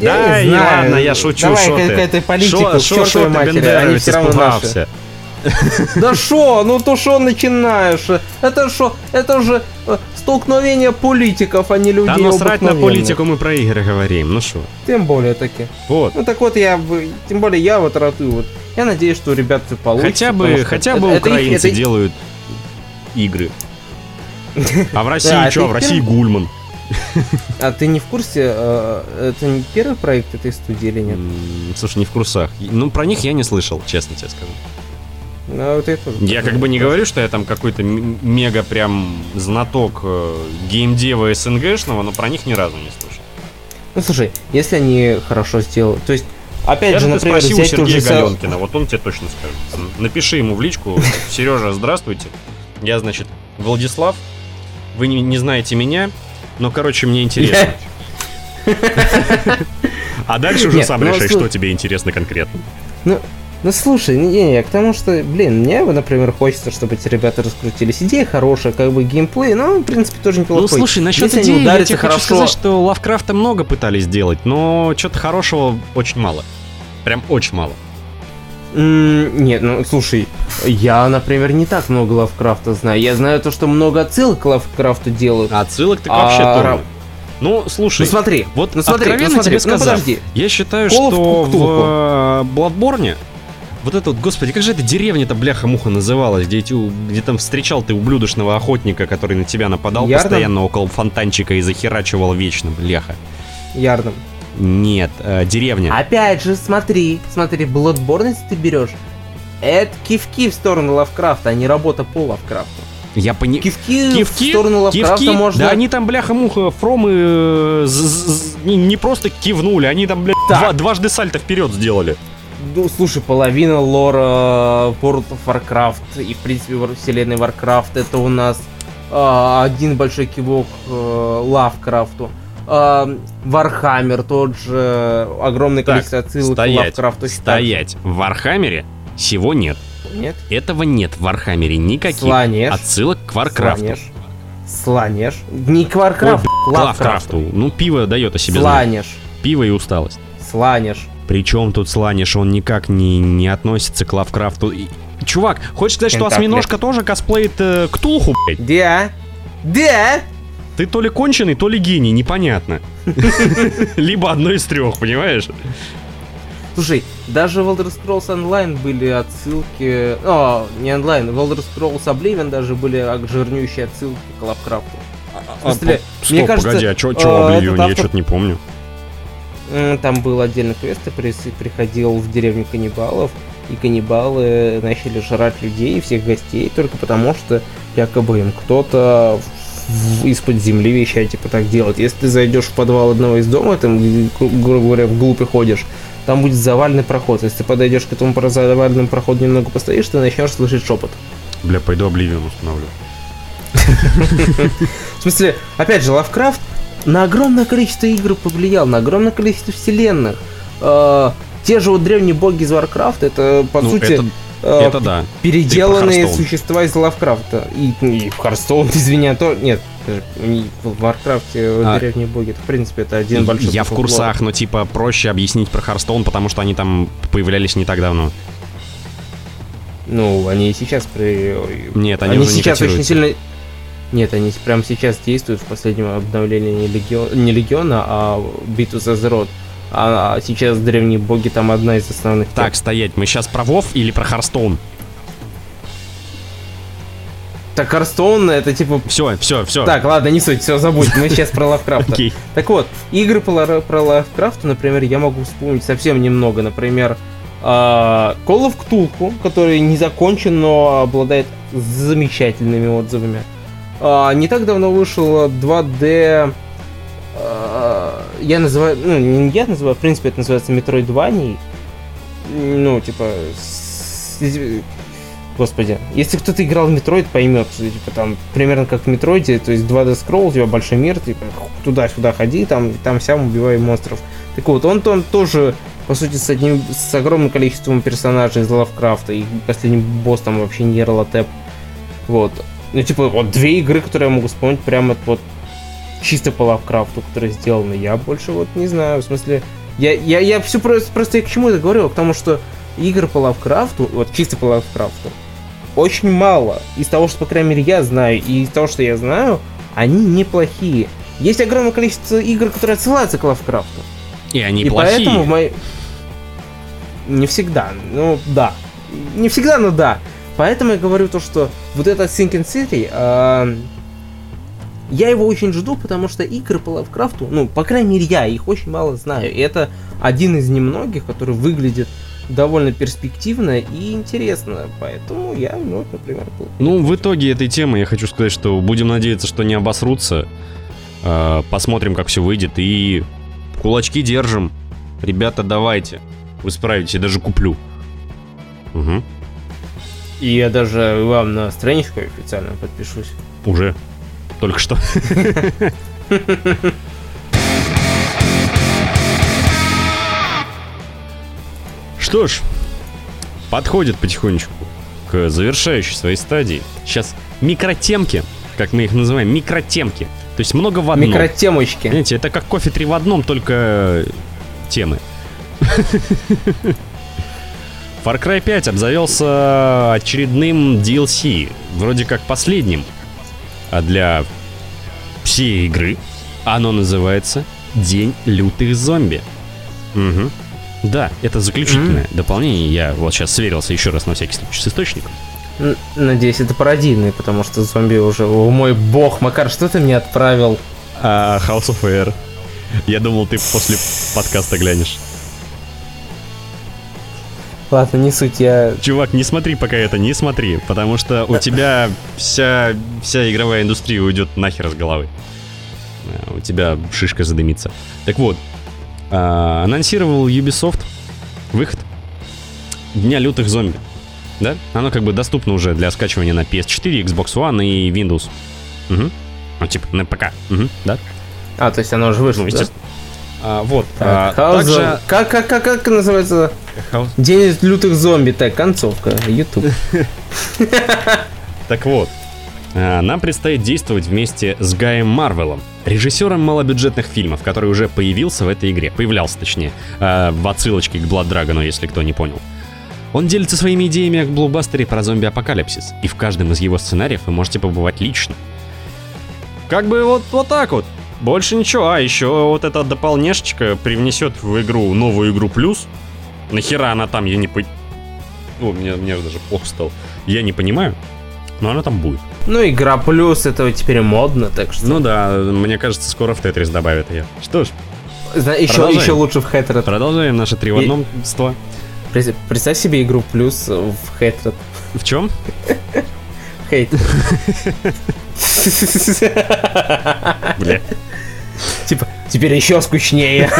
Я Да, не знаю. ладно, я шучу, Давай шо ты? какая-то политика, Шо- к шо- шо матери, они все равно наши. Да шо, ну то шо начинаешь? Это шо, это же э, столкновение политиков, а не людей Да насрать на обыкновенных. политику, мы про игры говорим. Ну что? Тем более таки. Вот. Ну так вот я, тем более я вот ратую вот. Я надеюсь, что у ребят все получится. Хотя бы, хотя это- бы это украинцы это их- делают игры. А в России это что? В России первый- Гульман. А ты не в курсе, э, это не первый проект этой студии или нет? Слушай, не в курсах. Ну, про них я не слышал, честно тебе скажу. Ну, вот я тоже Я как бы не говорю, что я там какой-то мега прям знаток э, геймдева СНГшного, но про них ни разу не слышал. Ну слушай, если они хорошо сделают, то есть, опять Даже же, например, спроси у Сергея же Са- Галенкина, вот он тебе точно скажет. Напиши ему в личку, Сережа, здравствуйте. Я, значит, Владислав. Вы не, не знаете меня, но, короче, мне интересно. А дальше уже сам ну, решай, что тебе интересно конкретно. Ну, ну слушай, не, не, к тому, что, блин, мне, например, хочется, чтобы эти ребята раскрутились. Идея хорошая, как бы геймплей, ну, в принципе, тоже неплохой. Ну, слушай, насчет Если идеи, я тебе хочу хорошо- сказать, что Лавкрафта много пытались сделать, но что-то хорошего очень мало. Прям очень мало. М, Нет, ну слушай, я, например, не так много Лавкрафта знаю. Я знаю то, что много отсылок к Лавкрафту делают. А отсылок так А, вообще тонны. Ну, слушай, ну смотри, вот ну смотри, откровенно ну смотри, тебе ну сказав, подожди. я считаю, Call что в Cthulhu. э, Bloodborne вот это вот, господи, как же эта деревня-то бляха-муха называлась, где, эти, где там встречал ты ублюдочного охотника, который на тебя нападал Ярдом? постоянно около фонтанчика и захерачивал вечно, бляха. Ярдом. Нет, э, деревня. Опять же, смотри, смотри, Bloodborne, если ты берешь, это кивки в сторону Лавкрафта, а не работа по Лавкрафту. Я понимаю. Кивки, Кивки, в сторону Лавкрафта кивки, можно... да они там, бляха-муха, фромы э, не, просто кивнули, они там, блядь, Так. два- дважды сальто вперед сделали. Ну, слушай, половина лора World of Warcraft и, в принципе, вселенной Warcraft это у нас а, один большой кивок э, Лавкрафту. Warhammer, тот же огромное Так, количество отсылок к Стоять, Лавкрафту. так же. стоять. В Warhammer е всего нет. Нет? Этого нет в Warhammer е никаких Slaanesh. отсылок к Warcraft у. Slaanesh. Slaanesh. Не к Warcraft у, Ой, к К Лавкрафту. Лавкрафту. Ну, пиво дает о себе знать. Slaanesh. Пиво и усталость. Slaanesh. Причем тут Slaanesh, он никак не, не относится к Лавкрафту. И- Чувак, хочешь сказать, что осьминожка тоже косплеит э, Ктулху, блядь? Да. Да. Ты то ли конченый, то ли гений, непонятно. <laughs> Либо одно из трех, понимаешь? Слушай, даже в Elder Scrolls Online были отсылки... О, не онлайн, в Elder Scrolls Oblivion даже были жирнющие отсылки к Лавкрафту. А, смысле, а, мне кажется, погоди, а чё, чё в Oblivion? Автор... Я что-то не помню. Там был отдельный квест, ты приходил в деревню каннибалов, и каннибалы начали жрать людей и всех гостей только потому, что якобы им кто-то из-под земли вещать, типа так делать. Если ты зайдешь в подвал одного из дома, там, грубо говоря, вглубь ходишь, там будет заваленный проход. Если ты подойдешь к этому заваленному проходу немного постоишь, ты начнешь слышать шепот. Бля, пойду Обливион установлю. В смысле, опять же, Лавкрафт на огромное количество игр повлиял, на огромное количество вселенных. А, те же вот древние боги из Warcraft а, это по ну, сути это, это да. переделанные существа из Лавкрафта. И, и в Hearthstone, <laughs> извини, а то нет, в Warcraft е а, древние боги, это, в принципе, это один большой Я в курсах, но типа проще объяснить про Hearthstone, потому что они там появлялись не так давно. Ну, они и сейчас при... Нет, они, они уже сейчас не очень сильно... Нет, они прямо сейчас действуют в последнем обновлении Легион... не Легиона, а Битву за Азерот. А, а сейчас древние боги там одна из основных. Так, тем. стоять. Мы сейчас про Вов или про Hearthstone? Так, Харстоун это типа... Все, все, все. Так, ладно, не суть, все, забудь, мы сейчас про Лавкрафта. <laughs> Okay. Так вот, игры про, про Лавкрафта, например, я могу вспомнить совсем немного. Например, uh, Call of Cthulhu, который не закончен, но обладает замечательными отзывами. Uh, не так давно вышел 2D я называю, ну, не я называю, в принципе, это называется Metroidvania. Ну, типа, с, господи, если кто-то играл в Metroid, поймет, типа, там, примерно как в Metroid, то есть 2D скролл, у тебя большой мир, типа, туда-сюда ходи, там, там сям убивай монстров. Так вот, он, он тоже, по сути, с одним, с огромным количеством персонажей из Лавкрафта, и последний босс там вообще не Ролотеп. Вот. Ну, типа, вот две игры, которые я могу вспомнить прямо вот чисто по Лавкрафту, которые сделаны. Я больше вот не знаю, в смысле... Я, я, я все просто, просто я к чему это говорю? К тому, что игр по Лавкрафту, вот чисто по Лавкрафту, очень мало. Из того, что, по крайней мере, я знаю, и из того, что я знаю, они неплохие. Есть огромное количество игр, которые отсылаются к Лавкрафту. И они и плохие. поэтому в моей... Не всегда, ну да. Не всегда, но да. Поэтому я говорю то, что вот этот Sinking City, э, я его очень жду, потому что игры по Лавкрафту, ну, по крайней мере, я их очень мало знаю. И это один из немногих, который выглядит довольно перспективно и интересно. Поэтому я, ну, например, был. Ну, в итоге этой темы я хочу сказать, что будем надеяться, что не обосрутся. Э, посмотрим, как все выйдет. И кулачки держим. Ребята, давайте. Вы справитесь, я даже куплю. Угу. И я даже вам на страничку официально подпишусь. Уже только что. Что ж, подходит потихонечку к завершающей своей стадии. Сейчас микротемки, как мы их называем, микротемки. То есть много в одном. Микротемочки. Знаете, это как кофе три в одном, только темы. Far Cry 5 обзавелся очередным DLC, вроде как последним, а для всей игры оно называется День лютых зомби. Угу. Да, это заключительное mm-hmm. дополнение. Я вот сейчас сверился еще раз на всякий случай с источником. Надеюсь, это пародийный, потому что зомби уже... О мой бог, Макар, что ты мне отправил? А, House of Air. Я думал, ты после подкаста глянешь. Ладно, не суть, я... Чувак, не смотри пока это, не смотри, потому что у <laughs> тебя вся, вся игровая индустрия уйдет нахер с головы. Э, у тебя шишка задымится. Так вот, а, анонсировал Ubisoft выход Дня лютых зомби. Да? Оно как бы доступно уже для скачивания на PS4, Xbox One и Windows. Угу. Ну, типа, на ПК. Угу, да? А, то есть оно уже вышло, ну, да? А, вот. Так, а, также... как, как, как, как называется? House... День лютых зомби. Так, концовка. YouTube. <laughs> Так вот. А, нам предстоит действовать вместе с Гаем Марвелом, режиссером малобюджетных фильмов, который уже появился в этой игре. Появлялся, точнее, а, в отсылочке к Blood Dragon, если кто не понял. Он делится своими идеями о блокбастере про зомби-апокалипсис, и в каждом из его сценариев вы можете побывать лично. Как бы вот, вот так вот. Больше ничего. А еще вот эта дополнешечка привнесет в игру новую игру плюс. Нахера она там, я не по... О, мне, мне даже плохо стало. Я не понимаю, но она там будет. Ну, игра плюс, это теперь модно, так что... Ну да, мне кажется, скоро в Тетрис добавят ее. Что ж, Зна- еще, еще лучше в Хэтред. продолжаем наши три в одном. Прес- Представь себе игру плюс в Хэтред. В чем? Хейт. <laughs> Бля. Типа, теперь еще скучнее.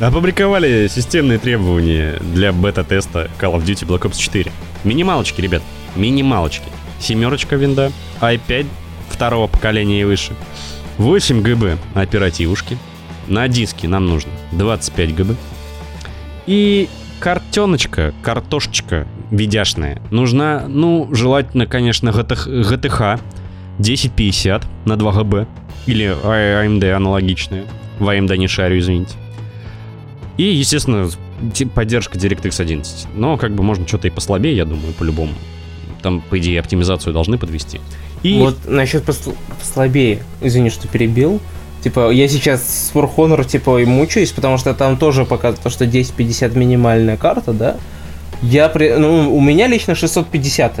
Опубликовали системные требования для бета-теста Call of Duty Black Ops 4. Минималочки, ребят, минималочки. Семерочка винда, i5 второго поколения и выше. 8 ГБ оперативушки. На диске нам нужно 25 ГБ. И картеночка, картошечка видяшная. Нужна, ну, желательно, конечно, GTH, GTH 1050 на 2 ГБ. Или AMD аналогичная. В AMD не шарю, извините. И, естественно, поддержка DirectX 11. Но как бы можно что-то и послабее, я думаю, по-любому. Там, по идее, оптимизацию должны подвести. И Вот насчет посл- послабее. Извини, что перебил. Типа, я сейчас с War Honor, типа, и мучаюсь, потому что там тоже показывает, то, что 1050 минимальная карта, да? Я при... Ну, у меня лично 650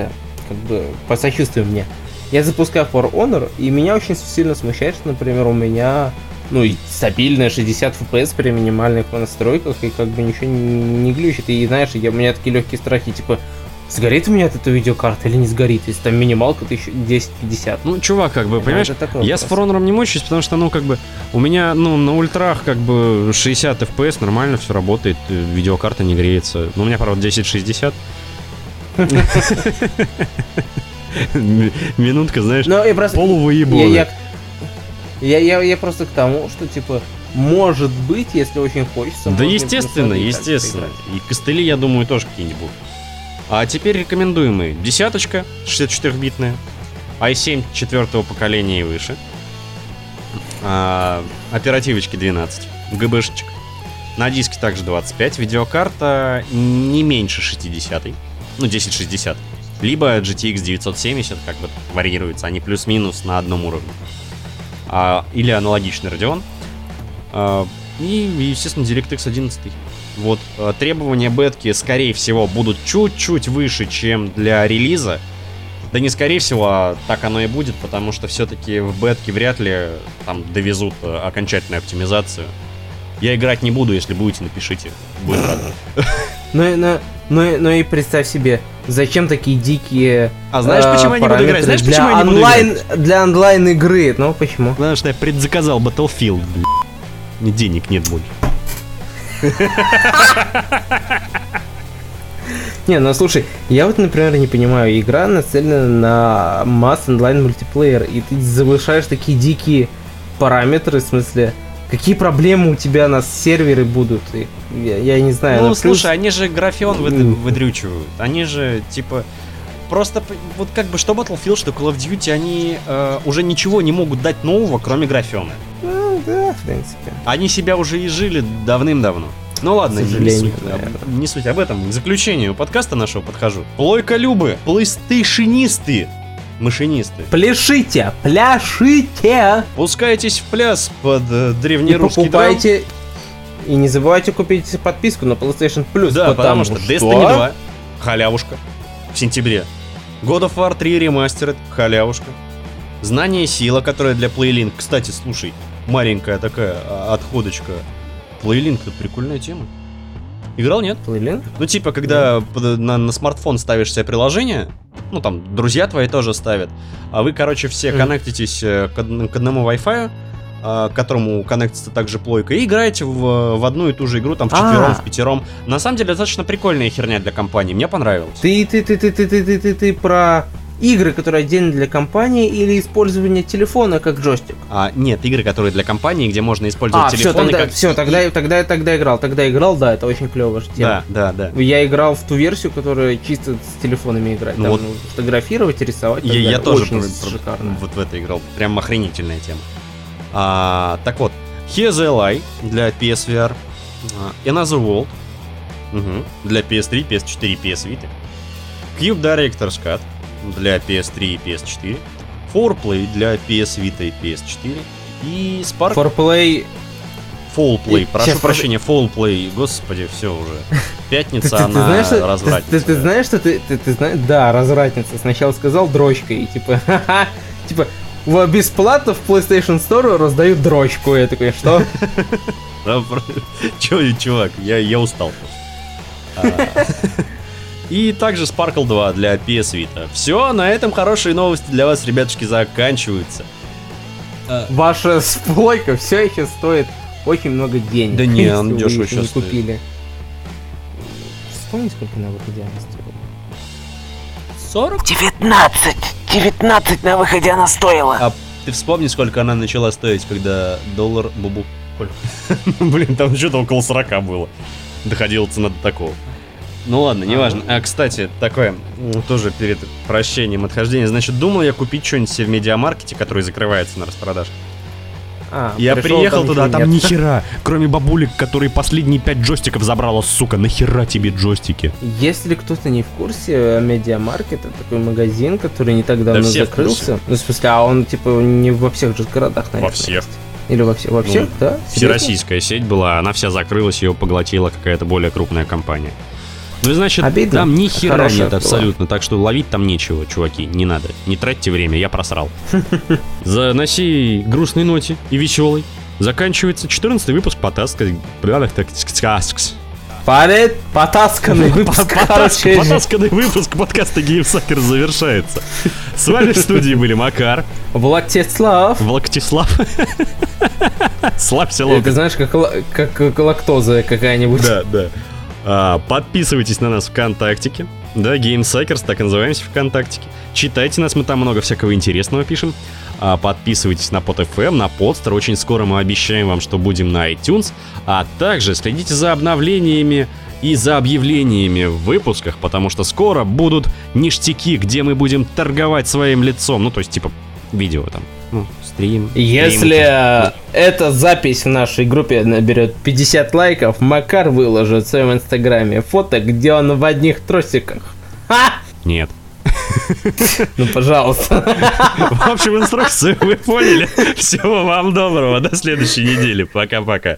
как бы, посочувствуй мне. Я запускаю For Honor, и меня очень сильно смущает, что, например, у меня, ну, и стабильная 60 FPS при минимальных настройках, и как бы ничего не, не глючит. И, знаешь, я, у меня такие легкие страхи, типа, сгорит у меня от этой видеокарта или не сгорит, если там минималка 1050. Ну, чувак, как бы, понимаешь, такой я с вопрос. For Honor не мучаюсь, потому что, ну, как бы, у меня, ну, на ультрах, как бы, 60 FPS, нормально все работает, э, видеокарта не греется. Ну, у меня, правда, 1060. <laughs> Минутка, знаешь, Ну, я просто... полувыебоны. Я, я, я, я, просто к тому, что, типа, может быть, если очень хочется... Да естественно, естественно. И костыли, я думаю, тоже какие-нибудь будут. А теперь рекомендуемые. Десяточка, 64-битная. i7 четвертого поколения и выше. А, оперативочки 12. ГБшечек. На диске также 25. Видеокарта не меньше 60. Ну, 1060. Либо GTX 970, как бы варьируется. Они плюс-минус на одном уровне. А, или аналогичный Radeon. А, и, естественно, DirectX 11. Вот, э, требования бетки, скорее всего, будут чуть-чуть выше, чем для релиза. Да не скорее всего, а так оно и будет, потому что все-таки в бетке вряд ли там довезут э, окончательную оптимизацию. Я играть не буду, если будете, напишите. Будет <laughs> рад. Ну, ну, и- ну и представь себе, зачем такие дикие А знаешь, э, почему я не буду играть? Знаешь, для почему я не буду онлайн, Для онлайн игры, ну почему? Потому что я предзаказал Battlefield, блин. Денег нет больше. Не, ну слушай, я вот, например, не понимаю, игра нацелена на масс онлайн мультиплеер, и ты завышаешь такие дикие параметры, в смысле, какие проблемы у тебя на сервере будут? И я, я не знаю. Ну, плюс- слушай, они же графион выд- выдрючивают. Они же, типа... Просто, вот как бы, что Battlefield, что Call of Duty, они э, уже ничего не могут дать нового, кроме графиона. Ну, да, в принципе. Они себя уже изжили давным-давно. Ну ладно, не суть, об- не суть об этом. К заключению подкаста нашего подхожу. Плойка-любы, плейстейшенисты, машинисты. Пляшите, пляшите! Пускайтесь в пляс под э, И древнерусский драм. покупайте... И не забывайте купить подписку на PlayStation Plus, Да, потому, что Destiny 2, халявушка, в сентябре. God of War 3 ремастеред, халявушка. Знание и сила, которая для Playlink. Кстати, слушай, маленькая такая а, отходочка. Playlink это прикольная тема. Играл, нет? Playlink? Ну, типа, когда под- на, на смартфон ставишь себе приложение, ну, там, друзья твои тоже ставят, а вы, короче, все Мгм. коннектитесь э, к, к одному Wi-Fi, а, к которому коннектится также плойка, и играете в, в одну и ту же игру, там, в четвером, А. в пятером. На самом деле, достаточно прикольная херня для компании, мне понравилось. Ты, ты, ты, ты, ты, ты, ты, ты, ты про игры, которые отдельно для компании, или использование телефона как джойстик? А, нет, игры, которые для компании, где можно использовать А, все, телефоны тогда, как... все, тогда, и- тогда, тогда играл, тогда играл, да, это очень клевая же тема. Да, да, да. Я играл в ту версию, которая чисто с телефонами играть. Ну Там вот. фотографировать, рисовать. Я, я тоже Очень про- шикарно. вот в это играл. Прям охренительная тема. А, так вот, Here's the Lie для PSVR. а, Another World мгм, для PS3, PS4 PS Vita. Cube Director's Cut для PS3 и PS4. 4Play для PS Vita и PS4. И Spark... For Play Фолплей, прошу Щас, прощения, фолплей. Господи, все уже. Ты, <laughs> Пятница, ты- ты она знаешь, что- ты- развратница. Ты, ты знаешь, что ты, ты, ты знаешь, да, развратница. Сначала сказал дрочка и типа, ха-ха, типа, в- бесплатно в PlayStation Store раздают дрочку. Я такой, что? <laughs> Чё, чувак, я, я устал. <laughs> И также Sparkle 2 для PS Vita. Все, на этом хорошие новости для вас, ребятушки, заканчиваются. Ваша сплойка все еще стоит очень много денег. Да не, он дешево еще щас не купили. Вспомни, сколько на выходе она стоила. 40? 19! 19 на выходе она стоила. А ты вспомни, сколько она начала стоить, когда доллар бубу. <laughs> Блин, там что-то около 40 было. Доходила цена до такого. Ну ладно, неважно. А, кстати, такое, тоже перед прощением отхождения. Значит, думал я купить что-нибудь себе в медиамаркете, который закрывается на распродаже. А, Я пришел, приехал там туда, ничего там ни хера. <laughs> Кроме бабулек, которые последние пять джойстиков забрала, сука. Нахера тебе джойстики? Если кто-то не в курсе, Медиамаркет это такой магазин, который не так давно все в закрылся. Ну, в смысле, а он типа не во всех же городах, наверное. всех. есть. Или во всех? Во всех, Ну, да? Серьезно? Всероссийская сеть была, она вся закрылась, ее поглотила какая-то более крупная компания. Ну значит, Обидно. там ни хера Хорошая нет была. абсолютно, так что ловить там нечего, чуваки, не надо. Не тратьте время, я просрал. За на сей грустной ноте и веселой заканчивается 14 выпуск Потаска. Парет, потасканный выпуск, короче. Потасканный выпуск подкаста Геймсакер завершается. С вами в студии были Макар, Владислав. Влактислав. <laughs> Славься Это локоть. знаешь, как, ла- как, как лактоза какая-нибудь. Да, да. А, подписывайтесь на нас ВКонтактике. Да, GameSuckers, так и называемся ВКонтактике. Читайте нас, мы там много всякого интересного пишем. А, подписывайтесь на PodFM, на Podster. Очень скоро мы обещаем вам, что будем на iTunes. А также следите за обновлениями и за объявлениями в выпусках, потому что скоро будут ништяки, где мы будем торговать своим лицом. Ну, то есть, типа, видео там. Ну, стрим. Если стримы. э, эта запись в нашей группе наберет 50 лайков, Макар выложит в своем инстаграме фото, где он в одних тросиках. Ха! Нет. Ну, пожалуйста. В общем, инструкцию вы поняли. Всего вам доброго. До следующей недели. Пока-пока.